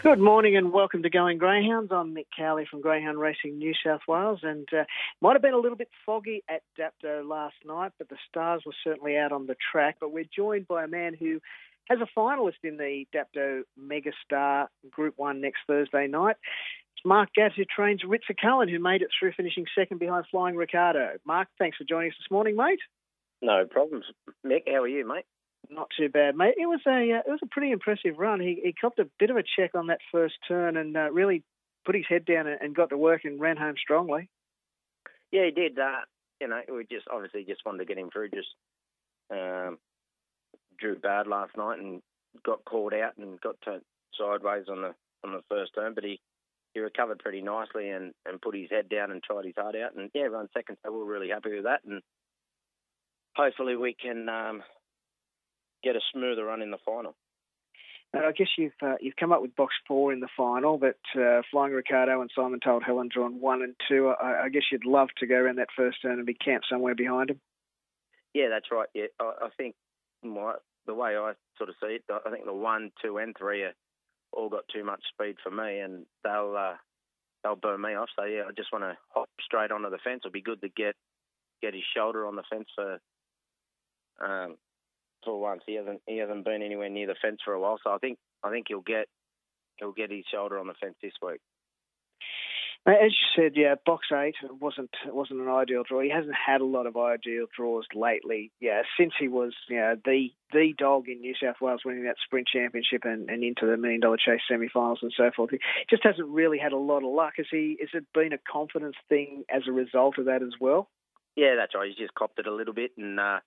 Good morning and welcome to Going Greyhounds. I'm Mick Cowley from Greyhound Racing New South Wales, and uh, might have been a little bit foggy at Dapto last night, but the stars were certainly out on the track. But we're joined by a man who has a finalist in the Dapto Megastar Group One next Thursday night. It's Mark Gatt, who trains Ritza Cullen, who made it through finishing second behind Flying Ricardo. Mark, thanks for joining us this morning, mate. No problems, Mick. How are you, mate? Not too bad, mate. It was a uh, it was a pretty impressive run. He he copped a bit of a check on that first turn and uh, really put his head down and, got to work and ran home strongly. Yeah, he did. Uh, you know, we just obviously just wanted to get him through. Just um, drew bad last night and got called out and got turned sideways on the on the first turn, but he he recovered pretty nicely and, and put his head down and tried his heart out and yeah, run second. So we're really happy with that and hopefully we can um, get a smoother run in the final. And I guess you've uh, you've come up with box four in the final, but uh, Flying Ricardo and Simon Told Helen drawn one and two. I, I, guess you'd love to go around that first turn and be camped somewhere behind him. Yeah, that's right. Yeah, I, I think my, the way I sort of see it, I think the one, two, and three are all got too much speed for me, and they'll uh, they'll burn me off. So yeah, I just want to hop straight onto the fence. It'll be good to get get his shoulder on the fence for um, for once. He hasn't he hasn't been anywhere near the fence for a while, so I think I think he'll get he'll get his shoulder on the fence this week. As you said, yeah, box eight wasn't wasn't an ideal draw. He hasn't had a lot of ideal draws lately. Yeah, since he was you know, the the dog in New South Wales winning that sprint championship and, and into the million dollar chase semi-finals and so forth. He just hasn't really had a lot of luck. Has he? Has it been a confidence thing as a result of that as well? Yeah, that's right. He's just copped it a little bit, and uh,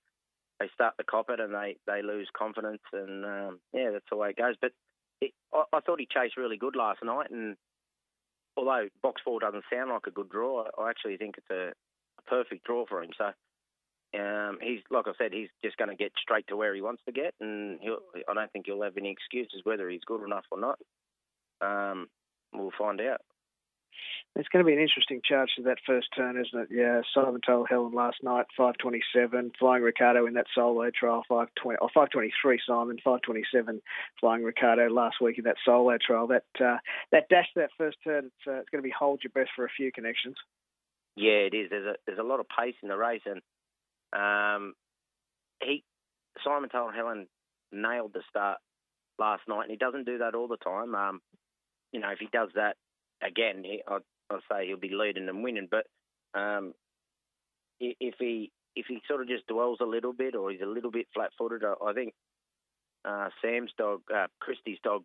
they start to cop it, and they they lose confidence, and um, yeah, that's the way it goes. But it, I, I thought he chased really good last night, and although box four doesn't sound like a good draw, I actually think it's a, a perfect draw for him. So um, he's like I said, he's just going to get straight to where he wants to get, and I don't think he'll have any excuses whether he's good enough or not. Um, we'll find out. It's going to be an interesting charge to that first turn, isn't it? Yeah, Simon told Helen last night, 527, Flying Ricardo in that solo trial, 520, or 523, Simon, 527, Flying Ricardo last week in that solo trial. That uh, that dash, that first turn, it's, uh, it's going to be hold your breath for a few connections. Yeah, it is. There's a there's a lot of pace in the race, and um, he Simon told Helen nailed the start last night, and he doesn't do that all the time. Um, you know, if he does that again, he, I, I'll say he'll be leading and winning. But um, if he if he sort of just dwells a little bit or he's a little bit flat-footed, I, I think uh, Sam's dog, uh, Christie's dog,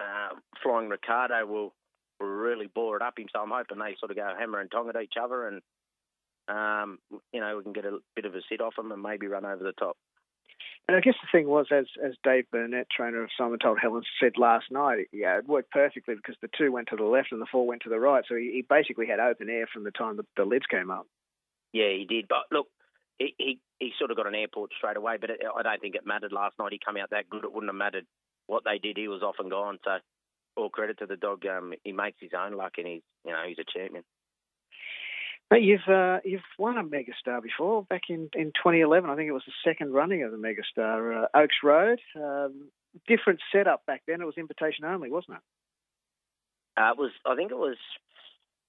uh, Flying Ricardo will, will really bore it up him. So I'm hoping they sort of go hammer and tong at each other, and um, you know we can get a bit of a sit off them and maybe run over the top. And I guess the thing was, as as Dave Burnett, trainer of Simon Told Helen, said last night, yeah, it worked perfectly because the two went to the left and the four went to the right. So he, he basically had open air from the time the, the lids came up. Yeah, he did. But look, he, he he sort of got an airport straight away. But it, I don't think it mattered last night. He came out that good. It wouldn't have mattered what they did. He was off and gone. So all credit to the dog. Um, he makes his own luck, and he's you know he's a champion. You've uh, you've won a Megastar before, back in, in 2011. I think it was the second running of the Megastar, uh, Oaks Road. Um, different setup back then. It was invitation only, wasn't it? Uh, it was. I think it was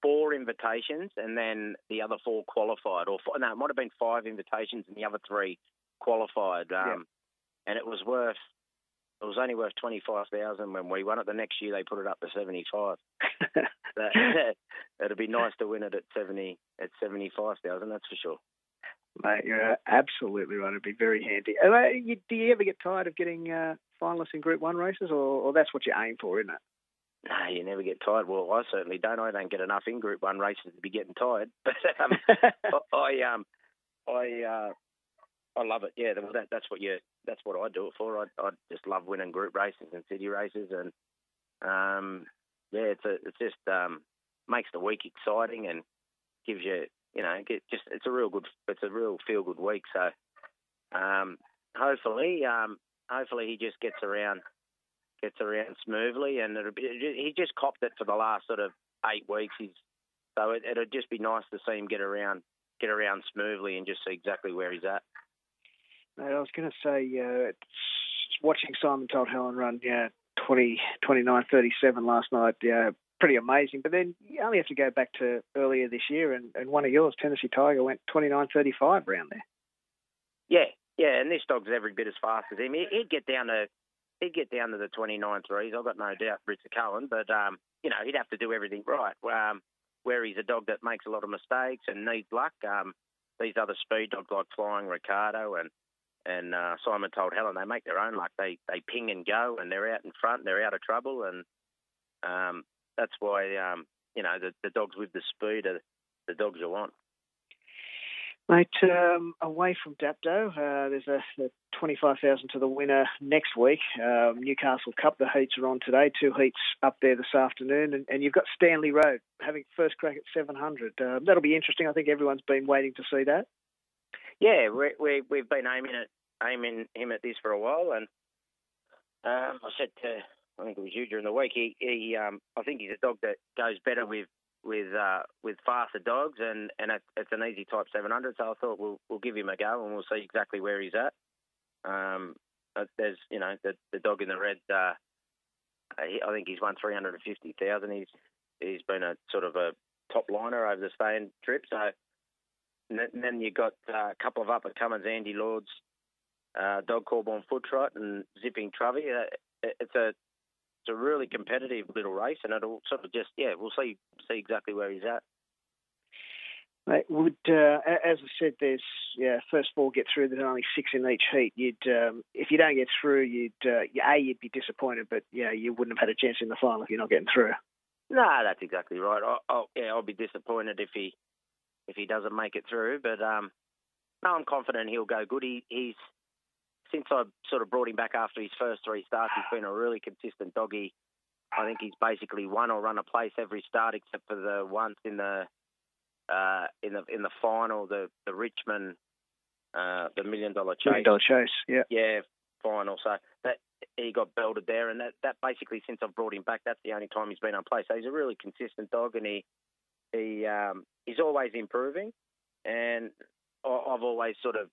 four invitations, and then the other four qualified. Or four, no, it might have been five invitations, and the other three qualified. Um, yeah. And it was worth it was only worth twenty five thousand when we won it. The next year they put it up to seventy five. it'd be nice to win it at seventy at seventy five thousand. That's for sure. Mate, you're absolutely right. It'd be very handy. Uh, do you ever get tired of getting uh, finalists in Group One races, or, or that's what you aim for, isn't it? No, you never get tired. Well, I certainly don't. I don't get enough in Group One races to be getting tired. But um, I um, I uh, I love it. Yeah, that, that's what you. That's what I do it for. I, I just love winning group races and city races, and um, yeah, it's a, it's just um, makes the week exciting and gives you, you know, get just it's a real good, it's a real feel good week. So um, hopefully, um, hopefully he just gets around, gets around smoothly, and it'll be, he just copped it for the last sort of eight weeks. He's so it, it'll just be nice to see him get around, get around smoothly, and just see exactly where he's at. I was going to say, uh, watching Simon Told Helen run, yeah, 20, 29 37 last night. Yeah, pretty amazing. But then you only have to go back to earlier this year, and, and one of yours, Tennessee Tiger, went 29 35 round there. Yeah, yeah, and this dog's every bit as fast as him. He'd get down to he'd get down to the 29 threes. I've got no doubt, Ritzer Cullen, but um, you know he'd have to do everything right. Um, where he's a dog that makes a lot of mistakes and needs luck. Um, these other speed dogs like Flying Ricardo and and uh, Simon told Helen they make their own luck. They they ping and go, and they're out in front. and They're out of trouble, and um, that's why um, you know the, the dogs with the speed are the dogs you want. Mate, um, away from Dapto, uh, there's a, a 25,000 to the winner next week. Um, Newcastle Cup, the heats are on today. Two heats up there this afternoon, and, and you've got Stanley Road having first crack at 700. Uh, that'll be interesting. I think everyone's been waiting to see that. Yeah, we, we, we've been aiming at aiming him at this for a while, and um, I said to I think it was you during the week. He, he um, I think he's a dog that goes better with with uh, with faster dogs, and and it's an easy type 700. So I thought we'll we'll give him a go, and we'll see exactly where he's at. Um, there's you know the the dog in the red. Uh, I think he's won 350,000. He's he's been a sort of a top liner over the staying trip. So and then you've got uh, a couple of up and comers, Andy Lords, uh, Dog Corborn Foot Trot, and Zipping Trovy. Uh, it's a it's a really competitive little race, and it'll sort of just yeah, we'll see see exactly where he's at. Mate, would uh, as I said, there's yeah, first four get through. There's only six in each heat. You'd um, if you don't get through, you'd uh, a you'd be disappointed, but yeah, you wouldn't have had a chance in the final if you're not getting through. No, that's exactly right. I'll, I'll, yeah, I'll be disappointed if he if he doesn't make it through, but um, no, I'm confident he'll go good. He, he's since I sort of brought him back after his first three starts, he's been a really consistent doggy. I think he's basically won or run a place every start except for the once in the uh, in the in the final, the the Richmond, uh, the million dollar chase. Million dollar chase, yeah, yeah, final. So that he got belted there, and that that basically since I've brought him back, that's the only time he's been on play. So he's a really consistent dog, and he he um, he's always improving, and I've always sort of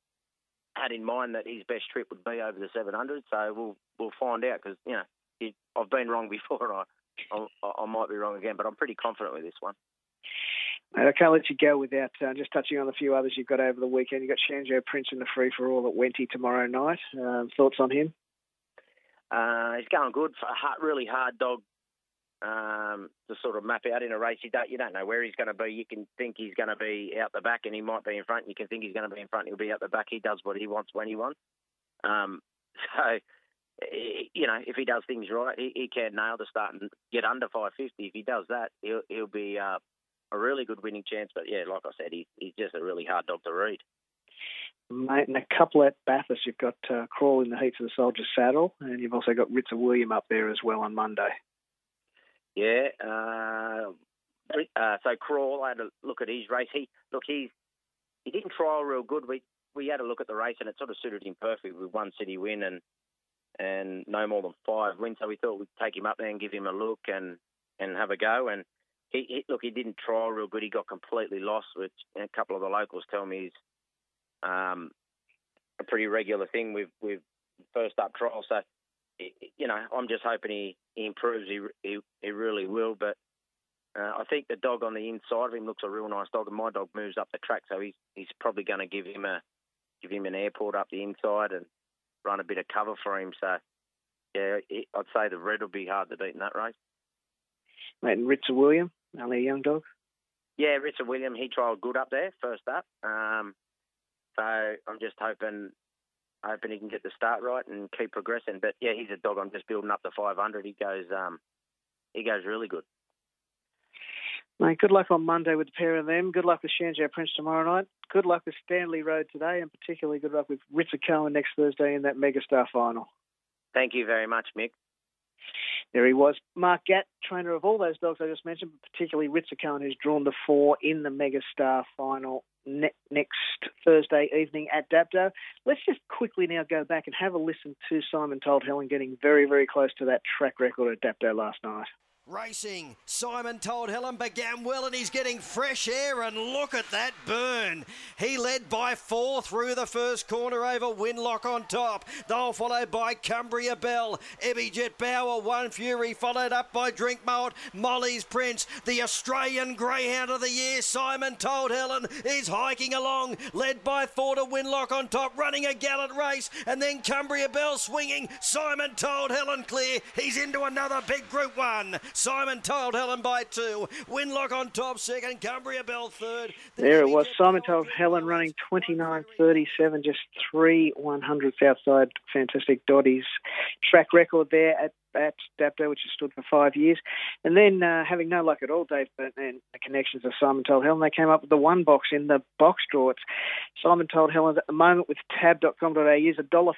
had in mind that his best trip would be over the 700. So we'll we'll find out because you know I've been wrong before. I, I, I might be wrong again, but I'm pretty confident with this one. I can't let you go without uh, just touching on a few others you've got over the weekend. You've got Shanjo Prince in the free for all at Wenty tomorrow night. Um, thoughts on him? Uh, he's going good. A hard, really hard dog um, to sort of map out in a race. You don't, you don't know where he's going to be. You can think he's going to be out the back and he might be in front. You can think he's going to be in front. He'll be out the back. He does what he wants when he wants. Um, so, you know, if he does things right, he, he can nail the start and get under 550. If he does that, he'll, he'll be uh, a really good winning chance. But yeah, like I said, he's, he's just a really hard dog to read. Mate, and a couple at Bathurst, you've got uh, Crawl in the heats of the Soldier Saddle, and you've also got Ritzer William up there as well on Monday. Yeah. Uh, uh, so Crawl, I had a look at his race. He look, he's he didn't trial real good. We we had a look at the race and it sort of suited him perfectly with one city win and and no more than five wins. So we thought we'd take him up there and give him a look and and have a go. And he, he look, he didn't trial real good. He got completely lost, which a couple of the locals tell me is um, a pretty regular thing with with first up trials. So you know, I'm just hoping he, he improves. He, he, he really will. But uh, I think the dog on the inside of him looks a real nice dog, and my dog moves up the track, so he's he's probably going to give him a give him an airport up the inside and run a bit of cover for him. So yeah, I'd say the red will be hard to beat in that race. Mate, and Ritzer William, only a young dog. Yeah, Ritzer William, he trialled good up there first up. Um, so I'm just hoping hoping he can get the start right and keep progressing. But yeah, he's a dog. I'm just building up the 500. He goes, um, he goes really good. Mate, good luck on Monday with the pair of them. Good luck with Shanjo Prince tomorrow night. Good luck with Stanley Road today, and particularly good luck with Ritzer Cohen next Thursday in that Megastar final. Thank you very much, Mick. There he was, Mark Gatt, trainer of all those dogs I just mentioned, but particularly Ritzer Cohen, who's drawn the four in the Megastar final ne- next Thursday evening at Dapto. Let's just quickly now go back and have a listen to Simon Told Helen getting very, very close to that track record at Dapto last night. Racing. Simon told Helen began well and he's getting fresh air and look at that burn. He led by four through the first corner over Winlock on top. They'll followed by Cumbria Bell. Ebby Jet Bauer, One Fury followed up by Drink Malt. Molly's Prince, the Australian Greyhound of the Year. Simon told Helen is hiking along, led by four to Winlock on top, running a gallant race. And then Cumbria Bell swinging. Simon told Helen clear. He's into another big group one. Simon told Helen by two. Winlock on top second. Cumbria Bell third. There it was. Simon told Helen running 29.37, just three one hundredths outside fantastic Dottie's track record there at at Dapto, which has stood for five years. And then, uh, having no luck at all, Dave Burton and the connections of Simon Told Helen, they came up with the one box in the box draw. It's Simon Told Helen at the moment with tab.com.au is a $1.50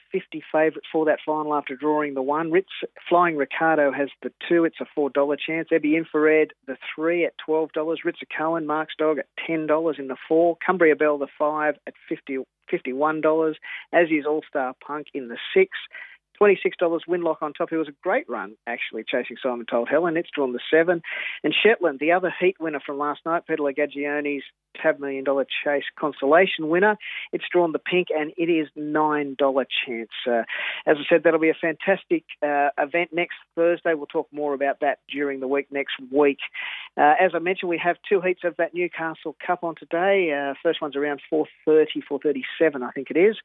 favourite for that final after drawing the one. Ritz Flying Ricardo has the two, it's a $4 chance. Ebby Infrared, the three at $12. Ritzer Cohen, Mark's Dog at $10 in the four. Cumbria Bell, the five at 50 $51, as is All Star Punk in the six. $26 Winlock on top. It was a great run, actually, chasing Simon Told Helen. It's drawn the seven. And Shetland, the other heat winner from last night, Peter Gaggione's Tab Million Dollar Chase consolation winner. It's drawn the pink and it is $9 chance. Uh, as I said, that'll be a fantastic uh, event next Thursday. We'll talk more about that during the week next week. Uh, as I mentioned, we have two heats of that Newcastle Cup on today. Uh, first one's around 4.30, 4.37, I think it is.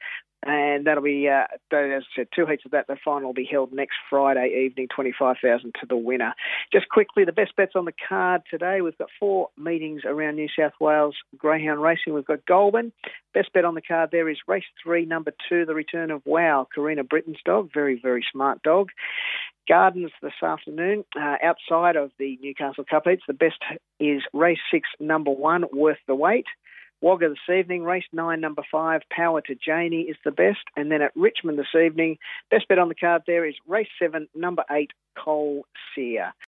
And that'll be, uh, as I said, two heats of that. The final will be held next Friday evening, 25000 to the winner. Just quickly, the best bets on the card today. We've got four meetings around New South Wales Greyhound Racing. We've got Goulburn. Best bet on the card there is race three, number two, the return of Wow, Karina Britton's dog. Very, very smart dog. Gardens this afternoon uh, outside of the Newcastle Cup heats. The best is race six, number one, worth the wait. Wagga this evening, race nine, number five, Power to Janie is the best. And then at Richmond this evening, best bet on the card there is race seven, number eight, Cole Sear.